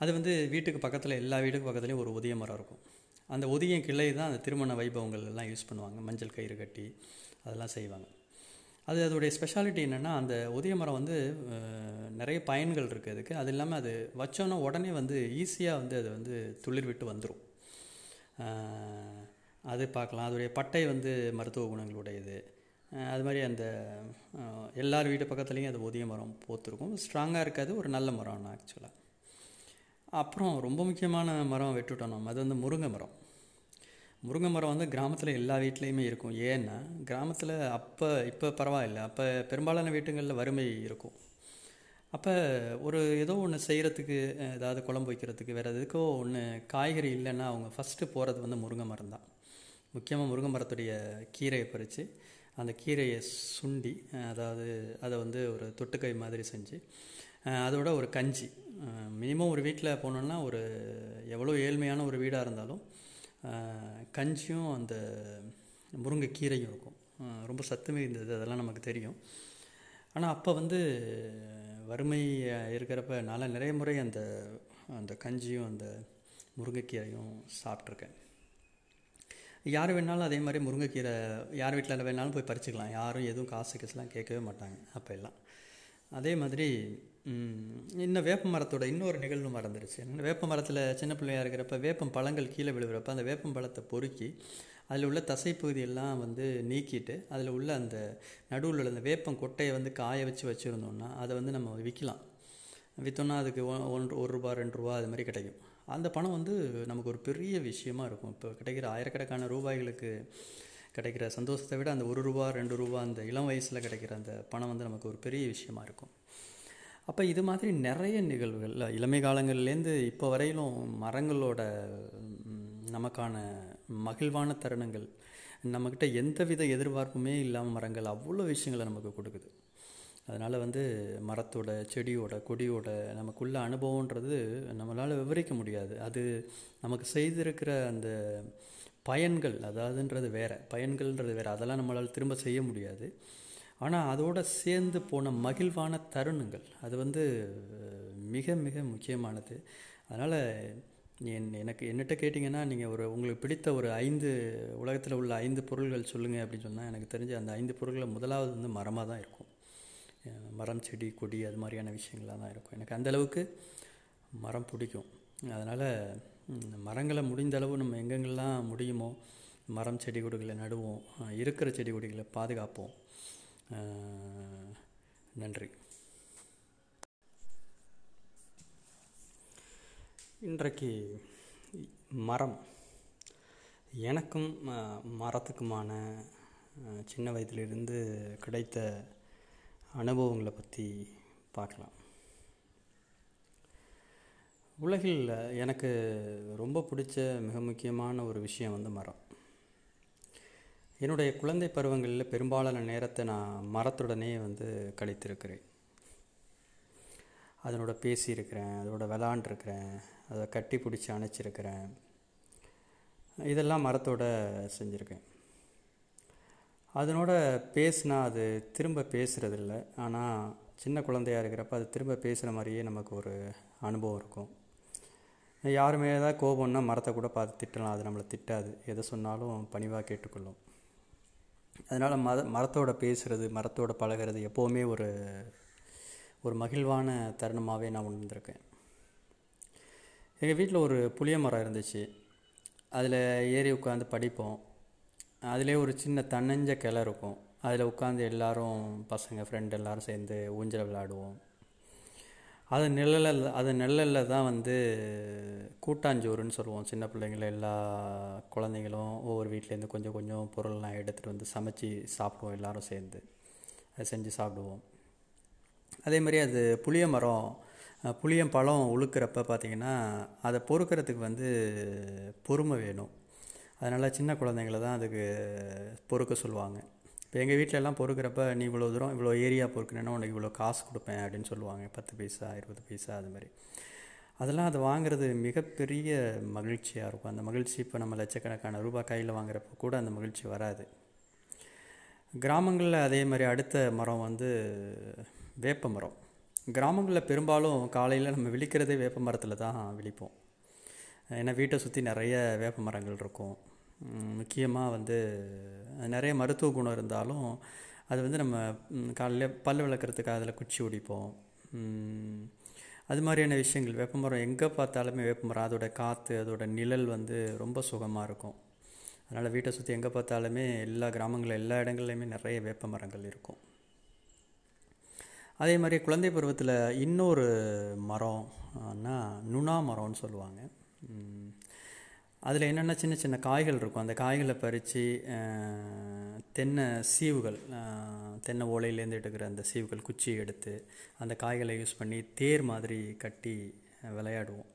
அது வந்து வீட்டுக்கு பக்கத்தில் எல்லா வீட்டுக்கு பக்கத்துலேயும் ஒரு ஒதிய மரம் இருக்கும். அந்த ஒதிய கிளை தான் அந்த திருமண வைபவங்கள் எல்லாம் யூஸ் பண்ணுவாங்க. மஞ்சள் கயிறு கட்டி அதெல்லாம் செய்வாங்க. அது அதோடைய ஸ்பெஷாலிட்டி என்னென்னா அந்த உதய மரம் வந்து நிறைய பயன்கள் இருக்குது அதுக்கு. அது இல்லாமல் அது வச்சோன்னா உடனே வந்து ஈஸியாக வந்து அது வந்து துளிர் விட்டு வந்துடும் அது பார்க்கலாம். அதோடைய பட்டை வந்து மருத்துவ குணங்களுடையது. அது மாதிரி அந்த எல்லார் வீட்டு பக்கத்துலேயும் அது ஊதிய மரம் போத்திருக்கும். ஸ்ட்ராங்காக இருக்காது ஒரு நல்ல மரம் ஆக்சுவலாக அப்புறம் ரொம்ப முக்கியமான மரம் வெட்டுட்டோம் நம்ம. அது வந்து முருங்கை மரம். முருங்கை மரம் வந்து கிராமத்தில் எல்லா வீட்லேயுமே இருக்கும். ஏன்னா கிராமத்தில் அப்போ இப்போ பரவாயில்ல. அப்போ பெரும்பாலான வீட்டுங்களில் வறுமை இருக்கும். அப்போ ஒரு ஏதோ ஒன்று செய்கிறதுக்கு ஏதாவது குழம்பு வைக்கிறதுக்கு வேறு எதுக்கோ ஒன்று காய்கறி இல்லைன்னா அவங்க ஃபஸ்ட்டு போகிறது வந்து முருங்கை மரம் தான். முக்கியமாக முருங்கை மரத்துடைய கீரையை பறித்து அந்த கீரையை சுண்டி அதாவது அதை வந்து ஒரு தொட்டுக்கை மாதிரி செஞ்சு அதோட ஒரு கஞ்சி. மினிமம் ஒரு வீட்டில் போனோன்னா ஒரு எவ்வளோ ஏழ்மையான ஒரு வீடாக இருந்தாலும் கஞ்சியும் அந்த முருங்கைக்கீரையும் இருக்கும். ரொம்ப சத்துமே இருந்தது அதெல்லாம் நமக்கு தெரியும். ஆனால் அப்போ வந்து வறுமை இருக்கிறப்ப நான் நிறைய முறை அந்த அந்த கஞ்சியும் அந்த முருங்கைக்கீரையும் சாப்பிட்ருக்கேன் யார் வேணாலும் அதே மாதிரி முருங்கைக்கீரை யார் வீட்டில் வேணாலும் போய் பறிச்சுக்கலாம். யாரும் எதுவும் காசு காசுலாம் கேட்கவே மாட்டாங்க அப்போ எல்லாம். அதே மாதிரி இன்னும் வேப்ப மரத்தோட இன்னொரு நிகழ்வு மறந்துருச்சு. வேப்ப மரத்தில் சின்ன பிள்ளையாக இருக்கிறப்ப வேப்பம் பழங்கள் கீழே விழுகிறப்ப அந்த வேப்பம் பழத்தை பொறுக்கி அதில் உள்ள தசைப்பகுதியெல்லாம் வந்து நீக்கிட்டு அதில் உள்ள அந்த நடுவில் உள்ள அந்த வேப்பம் கொட்டையை வந்து காய வச்சு வச்சுருந்தோம்னா அதை வந்து நம்ம விற்கலாம் விற்றோன்னா அதுக்கு ஒன்று ஒரு ரூபா ரெண்டு ரூபா அது மாதிரி கிடைக்கும். அந்த பணம் வந்து நமக்கு ஒரு பெரிய விஷயமா இருக்கும். இப்போ கிடைக்கிற ஆயிரக்கணக்கான ரூபாய்களுக்கு கிடைக்கிற சந்தோஷத்தை விட அந்த ஒரு ரூபா ரெண்டு ரூபா அந்த இளம் வயசில் கிடைக்கிற அந்த பணம் வந்து நமக்கு ஒரு பெரிய விஷயமா இருக்கும். அப்போ இது மாதிரி நிறைய நிகழ்வுகள் இளமை காலங்கள்லேருந்து இப்போ வரையிலும் மரங்களோட நமக்கான மகிழ்வான தருணங்கள் நம்மக்கிட்ட எந்தவித எதிர்பார்ப்புமே இல்லாமல் மரங்கள் அவ்வளோ விஷயங்களை நமக்கு கொடுக்குது. அதனால் வந்து மரத்தோட செடியோட கொடியோட நமக்குள்ள அனுபவன்றது நம்மளால் விவரிக்க முடியாது. அது நமக்கு செய்திருக்கிற அந்த பயன்கள் அதாவதுன்றது வேறு. பயன்கள்ன்றது வேறு. அதெல்லாம் நம்மளால் திரும்ப செய்ய முடியாது. ஆனால் அதோடு சேர்ந்து போன மகிழ்வான தருணங்கள் அது வந்து மிக மிக முக்கியமானது. அதனால் என் எனக்கு என்னட்ட கேட்டிங்கன்னா நீங்கள் ஒரு உங்களுக்கு பிடித்த ஒரு ஐந்து உலகத்தில் உள்ள ஐந்து பொருள்கள் சொல்லுங்கள் அப்படின்னு சொன்னால் எனக்கு தெரிஞ்ச அந்த ஐந்து பொருள்களில் முதலாவது வந்து மரமாக தான் இருக்கும். மரம் செடி கொடி அது மாதிரியான விஷயங்களாக தான் இருக்கும். எனக்கு அந்தளவுக்கு மரம் பிடிக்கும். அதனால் மரங்களை முடிந்த அளவு நம்ம எங்கெங்கெல்லாம் முடியுமோ மரம் செடி கொடிகளை நடுவோம் இருக்கிற செடி கொடிகளை பாதுகாப்போம். நன்றி. இன்றைக்கு மரம். எனக்கும் மரத்துக்குமான சின்ன வயதிலிருந்து கிடைத்த அனுபவங்களை பற்றி பார்க்கலாம். உலகில் எனக்கு ரொம்ப பிடிச்ச மிக முக்கியமான ஒரு விஷயம் வந்து மரம். என்னுடைய குழந்தை பருவங்களில் பெரும்பாலான நேரத்தை நான் மரத்துடனே வந்து கழித்திருக்கிறேன். அதனோட பேசியிருக்கிறேன் அதோட விளாண்டுருக்கிறேன் அதை கட்டி பிடிச்சி அணைச்சிருக்கிறேன். இதெல்லாம் மரத்தோட செஞ்சுருக்கேன். அதனோட பேசினா அது திரும்ப பேசுகிறதில்ல ஆனால் சின்ன குழந்தையாக இருக்கிறப்ப அது திரும்ப பேசுகிற மாதிரியே நமக்கு ஒரு அனுபவம் இருக்கும். யாருமே ஏதாவது கோபம்னா மரத்தை கூட பார்த்து திட்டலாம். அது நம்மளை திட்டாது. எதை சொன்னாலும் பணிவாக கேட்டுக்கொள்ளும். அதனால் மத மரத்தோட பேசுகிறது மரத்தோட பழகிறது எப்போவுமே ஒரு ஒரு மகிழ்வான தருணமாகவே நான் உணர்ந்திருக்கேன். எங்கள் வீட்டில் ஒரு புளிய மரம் இருந்துச்சு. அதில் ஏறி உட்காந்து படிப்போம். அதிலே ஒரு சின்ன தன்னஞ்ச கிளை இருக்கும். அதில் உட்காந்து எல்லோரும் பசங்க ஃப்ரெண்டு எல்லோரும் சேர்ந்து ஊஞ்சல் விளாடுவோம் அது நிழலில் அது நிழலில் தான் வந்து கூட்டாஞ்சோறுன்னு சொல்லுவோம். சின்ன பிள்ளைங்கள எல்லா குழந்தைங்களும் ஒவ்வொரு வீட்டிலேருந்து கொஞ்சம் கொஞ்சம் பொருள்லாம் எடுத்துகிட்டு வந்து சமைச்சு சாப்பிடுவோம் எல்லோரும் சேர்ந்து. அதை செஞ்சு சாப்பிடுவோம். அதே மாதிரி அது புளிய மரம் புளியம் பழம் உழுக்கிறப்ப பார்த்திங்கன்னா அதை பொறுக்கிறதுக்கு வந்து பொறுமை வேணும். அதனால் சின்ன குழந்தைங்கள தான் அதுக்கு பொறுக்க சொல்லுவாங்க. இப்போ எங்கள் வீட்டிலலாம் பொறுக்கிறப்ப நீ இவ்வளோ தூரம் இவ்வளோ ஏரியா பொறுக்கணுன்னா உனக்கு இவ்வளோ காசு கொடுப்பேன் அப்படின்னு சொல்லுவாங்க. பத்து பைசா இருபது பைசா அது மாதிரி. அதெல்லாம் அது வாங்குறது மிகப்பெரிய மகிழ்ச்சியாக இருக்கும். அந்த மகிழ்ச்சி இப்போ நம்ம லட்சக்கணக்கான ரூபாய் கையில் வாங்குறப்போ கூட அந்த மகிழ்ச்சி வராது. கிராமங்களில் அதே மாதிரி அடுத்த மரம் வந்து வேப்ப மரம். கிராமங்களில் பெரும்பாலும் காலையில் நம்ம விழிக்கிறதே வேப்ப மரத்தில் தான் விழிப்போம். ஏன்னா வீட்டை சுற்றி நிறைய வேப்ப மரங்கள் இருக்கும். முக்கியமாக வந்து நிறைய மருத்துவ குணம் இருந்தாலும் அது வந்து நம்ம காலையில் பல் விளக்குறதுக்கு அதில் குச்சி ஒடிப்போம். அது மாதிரியான விஷயங்கள் வேப்பமரம் எங்கே பார்த்தாலுமே வேப்பமரம் அதோட காற்று அதோடய நிழல் வந்து ரொம்ப சுகமாக இருக்கும். அதனால் வீட்டை சுற்றி எங்கே பார்த்தாலுமே எல்லா கிராமங்களில் எல்லா இடங்கள்லையுமே நிறைய வேப்ப மரங்கள் இருக்கும். அதே மாதிரி குழந்தை பருவத்தில் இன்னொரு மரம்னா நுணா மரம்னு சொல்லுவாங்க. அதில் என்னென்ன சின்ன சின்ன காய்கள் இருக்கும்? அந்த காய்களை பறித்து தென்னை சீவுகள் தென்னை ஓலையிலேருந்து எடுக்கிற அந்த சீவுகள் குச்சி எடுத்து அந்த காய்களை யூஸ் பண்ணி தேர் மாதிரி கட்டி விளையாடுவோம்.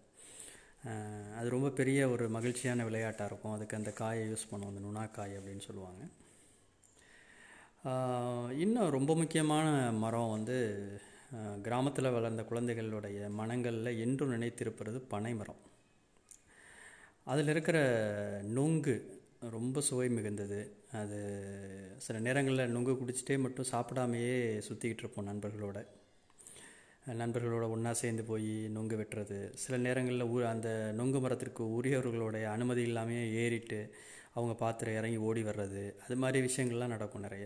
அது ரொம்ப பெரிய ஒரு மகிழ்ச்சியான விளையாட்டாக இருக்கும். அதுக்கு அந்த காயை யூஸ் பண்ணுவோம். அந்த நுணாக்காய் அப்படின்னு சொல்லுவாங்க. இன்னும் ரொம்ப முக்கியமான மரம் வந்து கிராமத்தில் வளர்ந்த குழந்தைகளுடைய மனங்களில் என்றும் நினைத்திருப்பது பனை மரம் அதில் இருக்கிற நொங்கு ரொம்ப சுவை மிகுந்தது. அது சில நேரங்களில் நொங்கு குடிச்சிட்டே மட்டும் சாப்பிடாமையே சுற்றிக்கிட்டு இருப்போம் நண்பர்களோட. நண்பர்களோட ஒன்றா சேர்ந்து போய் நொங்கு வெட்டுறது. சில நேரங்களில் ஊ அந்த நொங்கு மரத்திற்கு உரியவர்களுடைய அனுமதி இல்லாமையே ஏறிட்டு அவங்க பாத்திரம் இறங்கி ஓடி வர்றது. அது மாதிரி விஷயங்கள்லாம் நடக்கும் நிறைய.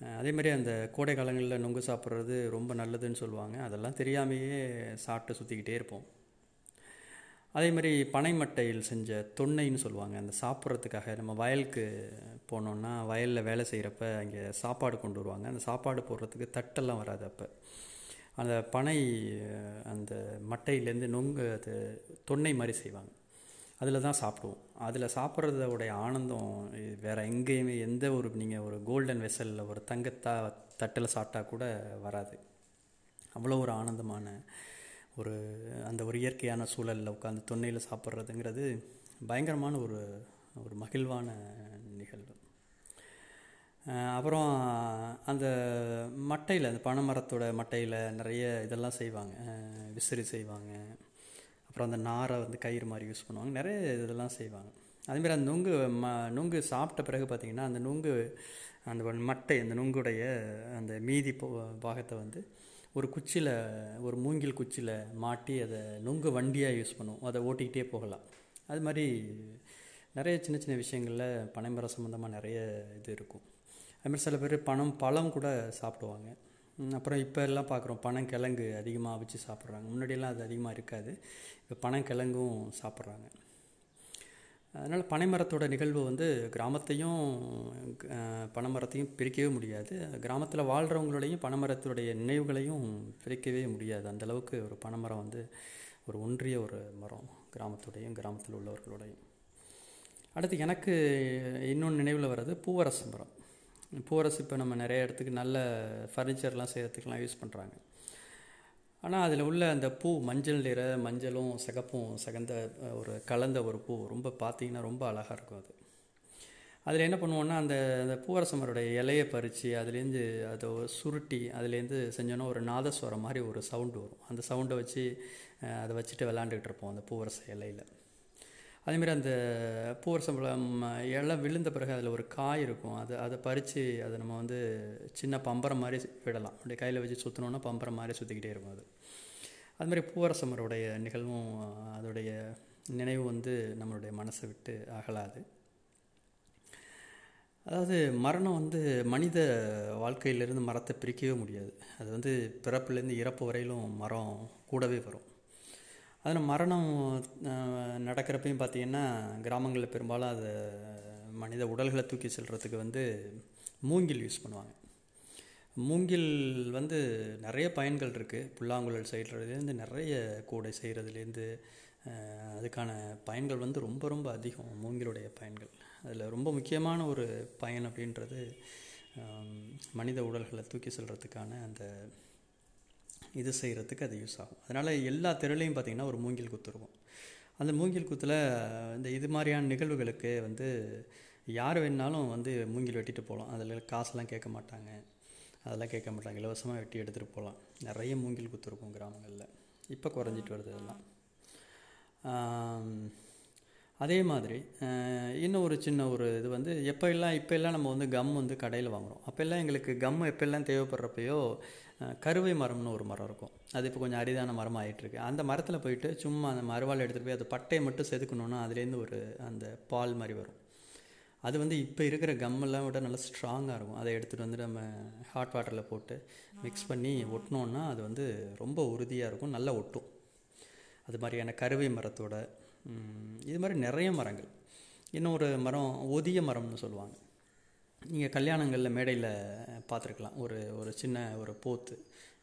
அதேமாதிரி அதே மாதிரி அந்த கோடை காலங்களில் நொங்கு சாப்பிட்றது ரொம்ப நல்லதுன்னு சொல்லுவாங்க. அதெல்லாம் தெரியாமையே சாப்பிட்டு சுற்றிக்கிட்டே இருப்போம். அதே மாதிரி பனைமட்டையில் செஞ்ச தொன்னைன்னு சொல்லுவாங்க. அந்த சாப்பிட்றதுக்காக நம்ம வயலுக்கு போனோம்னா வயலில் வேலை செய்கிறப்ப அங்கே சாப்பாடு கொண்டு வருவாங்க. அந்த சாப்பாடு போடுறதுக்கு தட்டெல்லாம் வராது அப்போ. அந்த பனை அந்த மட்டையிலேருந்து நொங்கு அது தொன்னை மாதிரி செய்வாங்க. அதில் தான் சாப்பிடுவோம். அதில் சாப்பிட்றதோடைய ஆனந்தம் வேறு எங்கேயுமே எந்த ஒரு நீங்கள் ஒரு கோல்டன் வெசலில் ஒரு தங்கத்தா தட்டில் சாப்பிட்டா கூட வராது. அவ்வளோ ஒரு ஆனந்தமான ஒரு அந்த ஒரு இயற்கையான சூழலில் உட்காந்து தொன்னையில் சாப்பிட்றதுங்கிறது பயங்கரமான ஒரு ஒரு மகிழ்வான நிகழ்வு. அப்புறம் அந்த மட்டையில் அந்த பனை மரத்தோட மட்டையில் நிறைய இதெல்லாம் செய்வாங்க. விசிறி செய்வாங்க. அப்புறம் அந்த நாரை வந்து கயிறு மாதிரி யூஸ் பண்ணுவாங்க. நிறைய இதெல்லாம் செய்வாங்க. அதுமாரி அந்த நுங்கு ம நுங்கு சாப்பிட்ட பிறகு பார்த்திங்கன்னா அந்த நுங்கு அந்த மட்டை அந்த நுங்குடைய அந்த மீதி போ பாகத்தை வந்து ஒரு குச்சியில் ஒரு மூங்கில் குச்சியில் மாட்டி அதை நுங்கு வண்டியாக யூஸ் பண்ணுவோம் அதை ஓட்டிக்கிட்டே போகலாம். அது மாதிரி நிறைய சின்ன சின்ன விஷயங்களில் பனைமரம் சம்மந்தமாக நிறைய இது இருக்கும். அதுமாதிரி சில பேர் பனம் பழம் கூட சாப்பிடுவாங்க. அப்புறம் இப்போ எல்லாம் பார்க்குறோம் பனங்கிழங்கு அதிகமாக அவிச்சு சாப்பிட்றாங்க. முன்னாடியெல்லாம் அது அதிகமாக இருக்காது. இப்போ பனங்கிழங்கும் சாப்பிட்றாங்க. அதனால் பனைமரத்தோட நிகழ்வு வந்து கிராமத்தையும் பனைமரத்தையும் பிரிக்கவே முடியாது. கிராமத்தில் வாழ்கிறவங்களோடையும் பனைமரத்துடைய நினைவுகளையும் பிரிக்கவே முடியாது. அந்தளவுக்கு ஒரு பனைமரம் வந்து ஒரு ஒன்றிய ஒரு மரம் கிராமத்துடையும் கிராமத்தில் உள்ளவர்களோடையும். அடுத்து எனக்கு இன்னொன்று நினைவில் வர்றது பூவரசு மரம். பூவரசு இப்போ நம்ம நிறைய இடத்துக்கு நல்ல ஃபர்னிச்சர்லாம் செய்கிறதுக்கெலாம் யூஸ் பண்ணுறாங்க ஆனால் அதில் உள்ள அந்த பூ மஞ்சள் நிற மஞ்சளும் சிகப்பும் சகந்த ஒரு கலந்த ஒரு பூ ரொம்ப பார்த்தீங்கன்னா ரொம்ப அழகாக இருக்கும் அது. அதில் என்ன பண்ணுவோன்னா அந்த அந்த பூவரசமரோடைய இலையை பறித்து அதுலேருந்து அதை சுருட்டி அதுலேருந்து செஞ்சோன்னா ஒரு நாதஸ்வரம் மாதிரி ஒரு சவுண்டு வரும். அந்த சவுண்டை வச்சு அதை வச்சுட்டு விளாண்டுக்கிட்டு இருப்போம் அந்த பூவரச இலையில். அதேமாரி அந்த பூவர் சம்பளம் இலை விழுந்த பிறகு அதில் ஒரு காய் இருக்கும். அதை அதை பறித்து அதை நம்ம வந்து சின்ன பம்பரம் மாதிரி விடலாம். அப்படியே கையில் வச்சு சுற்றினோன்னா பம்பரம் மாதிரி சுற்றிக்கிட்டே இருக்கும் அது. அதுமாதிரி பூவரசமருடைய நிகழ்வும் அதோடைய நினைவு வந்து நம்மளுடைய மனசை விட்டு அகலாது. அதாவது மரணம் வந்து மனித வாழ்க்கையிலிருந்து மரத்தை பிரிக்கவே முடியாது. அது வந்து பிறப்புலேருந்து இறப்பு வரையிலும் மரம் கூடவே வரும். அதில் மரணம் நடக்கிறப்பையும் பார்த்தீங்கன்னா கிராமங்களில் பெரும்பாலும் அதை மனித உடல்களை தூக்கி செல்கிறதுக்கு வந்து மூங்கில் யூஸ் பண்ணுவாங்க. மூங்கில் வந்து நிறைய பயன்கள் இருக்குது புல்லாங்குழல் செய்கிறதுலேருந்து நிறைய கூடை செய்கிறதுலேருந்து அதுக்கான பயன்கள் வந்து ரொம்ப ரொம்ப அதிகம் மூங்கிலுடைய பயன்கள். அதில் ரொம்ப முக்கியமான ஒரு பயன் அப்படின்றது மனித உடல்களை தூக்கி செல்கிறதுக்கான அந்த இது செய்கிறதுக்கு அது யூஸ் ஆகும். அதனால் எல்லா தெருலையும் பார்த்திங்கன்னா ஒரு மூங்கில் குத்து இருக்கும் அந்த மூங்கில் குத்தில் இந்த இது மாதிரியான நிகழ்வுகளுக்கு வந்து யார் வேணாலும் வந்து மூங்கில் வெட்டிட்டு போகலாம் அதில் காசுலாம் கேட்க மாட்டாங்க. அதெல்லாம் கேட்க மாட்டாங்க. இலவசமாக வெட்டி எடுத்துகிட்டு போகலாம் நிறைய மூங்கில் குத்து இருக்கும் கிராமங்களில். இப்போ குறைஞ்சிட்டு வருது அதெல்லாம் அதே மாதிரி இன்னும் ஒரு சின்ன ஒரு இது வந்து எப்போ எல்லாம் இப்போ எல்லாம் நம்ம வந்து கம் வந்து கடையில் வாங்குகிறோம் அப்போல்லாம் எங்களுக்கு கம் எப்போல்லாம் தேவைப்படுறப்பையோ கருவை மரம்னு ஒரு மரம் இருக்கும். அது இப்போ கொஞ்சம் அரிதான மரம் ஆயிட்டிருக்கு. அந்த மரத்தில் போயிட்டு சும்மா அந்த மறுவாள் எடுத்துகிட்டு போய் அது பட்டையை மட்டும் செதுக்கணுன்னா அதுலேருந்து ஒரு அந்த பால் மாதிரி வரும். அது வந்து இப்போ இருக்கிற கம்மெல்லாம் விட நல்லா ஸ்ட்ராங்காக இருக்கும். அதை எடுத்துகிட்டு வந்து நம்ம ஹாட் வாட்டரில் போட்டு மிக்ஸ் பண்ணி ஒட்டினோன்னா அது வந்து ரொம்ப உறுதியாக இருக்கும். நல்லா ஒட்டும். அது மாதிரியான கருவை மரத்தோட இது மாதிரி நிறைய மரங்கள். இன்னொரு மரம் ஒதிய மரம்னு சொல்லுவாங்க. நீங்கள் கல்யாணங்களில் மேடையில் பார்த்துருக்கலாம். ஒரு ஒரு சின்ன ஒரு போத்து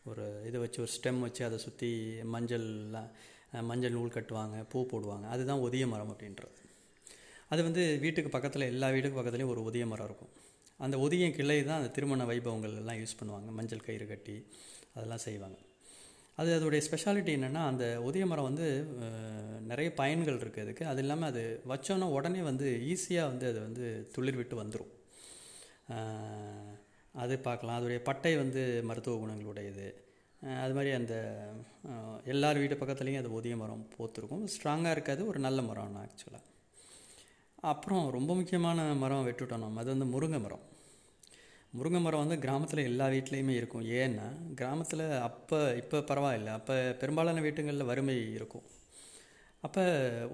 ஒரு இதை வச்சு ஒரு ஸ்டெம் வச்சு அதை சுற்றி மஞ்சள்லாம் மஞ்சள் நூல் கட்டுவாங்க பூ போடுவாங்க. அதுதான் ஒதிய மரம் அப்படின்றது. அது வந்து வீட்டுக்கு பக்கத்தில் எல்லா வீட்டுக்கு பக்கத்துலேயும் ஒரு ஒதிய மரம் இருக்கும். அந்த ஒதிய கிளை தான் அந்த திருமண வைபவங்கள் எல்லாம் யூஸ் பண்ணுவாங்க. மஞ்சள் கயிறு கட்டி அதெல்லாம் செய்வாங்க. அது அதோடைய ஸ்பெஷாலிட்டி என்னென்னா அந்த ஒதிய மரம் வந்து நிறைய பயன்கள் இருக்குது அதுக்கு. அது இல்லாமல் அது வச்சோன்னா உடனே வந்து ஈஸியாக வந்து அது வந்து துளிர் விட்டு வந்துடும் அது பார்க்கலாம். அதோடைய பட்டை வந்து மருத்துவ குணங்களுடையது. அது மாதிரி அந்த எல்லார் வீட்டு பக்கத்துலேயும் அது ஒதிய மரம் போத்திருக்கும். ஸ்ட்ராங்காக இருக்காது ஒரு நல்ல மரம் ஆக்சுவலாக அப்புறம் ரொம்ப முக்கியமான மரம் வெட்டுட்டோம் நம்ம. அது வந்து முருங்கை மரம். முருங்கை மரம் வந்து கிராமத்தில் எல்லா வீட்லேயுமே இருக்கும். ஏன்னா கிராமத்தில் அப்போ இப்போ பரவாயில்லை. அப்போ பெரும்பாலான வீட்டுங்களில் வறுமை இருக்கும். அப்போ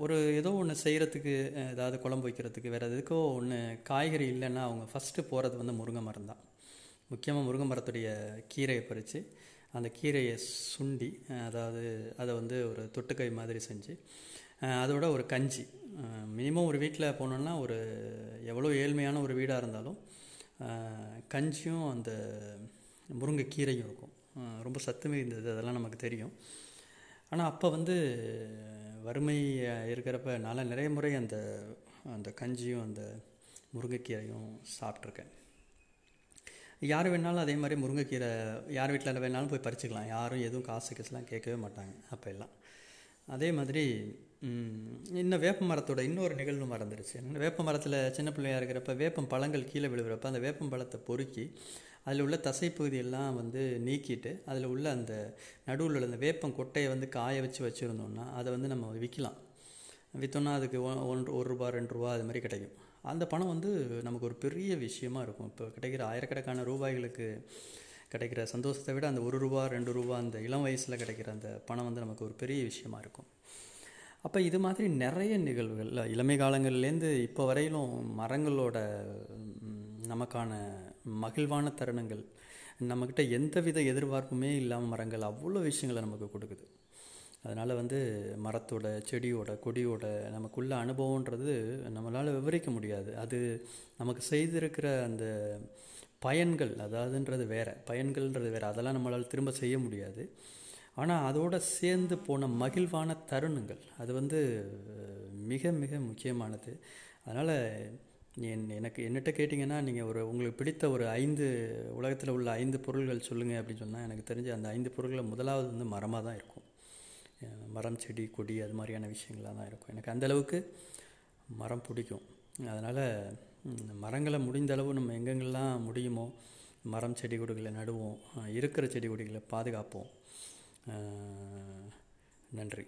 ஒரு ஏதோ ஒன்று செய்கிறதுக்கு ஏதாவது குழம்பு வைக்கிறதுக்கு வேறு எதுக்கோ ஒன்று காய்கறி இல்லைன்னா அவங்க ஃபஸ்ட்டு போகிறது வந்து முருங்கை மரம் தான். முக்கியமாக முருங்கை மரத்துடைய கீரையை பறித்து அந்த கீரையை சுண்டி அதாவது அதை வந்து ஒரு தொட்டுக்கை மாதிரி செஞ்சு அதோட ஒரு கஞ்சி. மினிமம் ஒரு வீட்டில் போனோன்னா ஒரு எவ்வளோ ஏழ்மையான ஒரு வீடாக இருந்தாலும் கஞ்சியும் அந்த முருங்கைக்கீரையும் இருக்கும். ரொம்ப சத்து மிகுந்தது அதெல்லாம் நமக்கு தெரியும். ஆனால் அப்போ வந்து வறுமை இருக்கிறப்ப நான் நிறைய முறை அந்த அந்த கஞ்சியும் அந்த முருங்கைக்கீரையும் சாப்பிட்ருக்கேன். யார் வேணாலும் அதே மாதிரி முருங்கைக்கீரை யார் வீட்டில் வேணாலும் போய் பறிச்சுக்கலாம். யாரும் எதுவும் காசு கேசுலாம் கேட்கவே மாட்டாங்க அப்போ எல்லாம். அதே மாதிரி இன்னும் வேப்ப மரத்தோட இன்னொரு நிகழ்வு மறந்துடுச்சு வேப்ப மரத்தில் சின்ன பிள்ளையாக இருக்கிறப்ப வேப்பம் பழங்கள் கீழே விழுகிறப்ப அந்த வேப்பம் பழத்தை பொறுக்கி அதில் உள்ள தசைப்பகுதியெல்லாம் வந்து நீக்கிட்டு அதில் உள்ள அந்த நடுவில் உள்ள அந்த வேப்பம் கொட்டையை வந்து காய வச்சு வச்சுருந்தோம்னா அதை வந்து நம்ம விற்கலாம். விற்றோன்னா அதுக்கு ஒ- ஒன்று ஒரு ரூபா ரெண்டு ரூபா அது மாதிரி கிடைக்கும். அந்த பணம் வந்து நமக்கு ஒரு பெரிய விஷயமா இருக்கும். இப்போ கிடைக்கிற ஆயிரக்கணக்கான ரூபாய்களுக்கு கிடைக்கிற சந்தோஷத்தை விட அந்த ஒரு ரூபா ரெண்டு ரூபா அந்த இளம் வயசில் கிடைக்கிற அந்த பணம் வந்து நமக்கு ஒரு பெரிய விஷயமா இருக்கும். அப்போ இது மாதிரி நிறைய நிகழ்வுகள் இளமை காலங்கள்லேருந்து இப்போ வரையிலும் மரங்களோட நமக்கான மகிழ்வான தருணங்கள். நம்மக்கிட்ட எந்தவித எதிர்பார்ப்புமே இல்லாமல் மரங்கள் அவ்வளோ விஷயங்களை நமக்கு கொடுக்குது. அதனால் வந்து மரத்தோட செடியோட கொடியோட நமக்குள்ள அனுபவன்றது நம்மளால் விவரிக்க முடியாது. அது நமக்கு செய்திருக்கிற அந்த பயன்கள் அதாவதுன்றது வேறு. பயன்கள்ன்றது வேறு. அதெல்லாம் நம்மளால் திரும்ப செய்ய முடியாது. ஆனால் அதோட சேர்ந்து போன மகிழ்வான தருணங்கள் அது வந்து மிக மிக முக்கியமானது. அதனால் என் எனக்கு என்னட்ட கேட்டிங்கன்னா நீங்கள் ஒரு உங்களுக்கு பிடித்த ஒரு ஐந்து உலகத்தில் உள்ள ஐந்து பொருள்கள் சொல்லுங்கள் அப்படின்னு சொன்னால் எனக்கு தெரிஞ்ச அந்த ஐந்து பொருள்களில் முதலாவது வந்து மரமாக தான் இருக்கும். மரம் செடி கொடி அது மாதிரியான விஷயங்களாக தான் இருக்கும். எனக்கு அந்தளவுக்கு மரம் பிடிக்கும். அதனால் மரங்களை முடிந்த அளவு நம்ம எங்கெங்கெல்லாம் முடியுமோ மரம் செடி கொடிகளை நடுவோம் இருக்கிற செடி கொடிகளை பாதுகாப்போம். நன்றி.